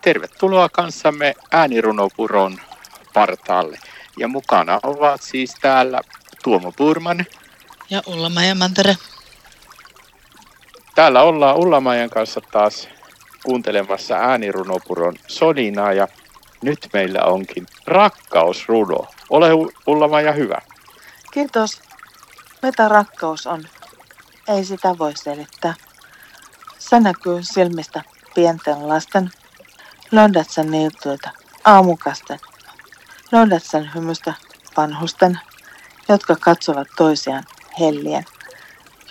Tervetuloa kanssamme äänirunopuron partaalle. Ja mukana ovat siis täällä Tuomo Purman. Ja Ullamajan Mantere. Täällä ollaan Ullamajan kanssa taas kuuntelemassa äänirunopuron soninaa ja nyt meillä onkin rakkausruno. Ole Ullamaja hyvä. Kiitos. Mitä rakkaus on? Ei sitä voi selittää. Se näkyy silmistä pienten lasten. Löydät sen niiltyiltä aamukasten. Löydät sen hymystä vanhusten, jotka katsovat toisiaan hellien.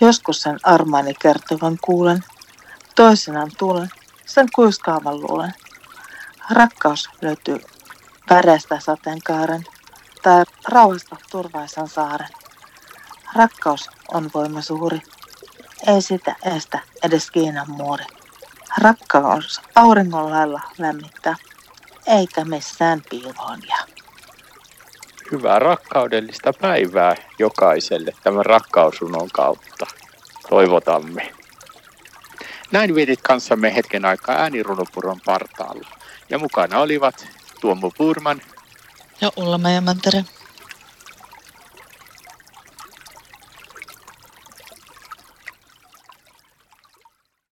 Joskus sen armaani kertovan kuulen, toisinaan tuulen, sen kuiskaavan luulen. Rakkaus löytyy värestä sateenkaaren tai rauhasta turvaisen saaren. Rakkaus on voima suuri, ei sitä estä edes Kiinan muori. Rakkaus auringon lailla lämmittää, eikä missään piiloon jää. Hyvää rakkaudellista päivää jokaiselle tämän rakkausunon kautta. Toivotamme. Näin vietit kanssamme hetken aikaa äänirunopuron partaalla. Ja mukana olivat Tuomo Purman ja Ulla Mantere.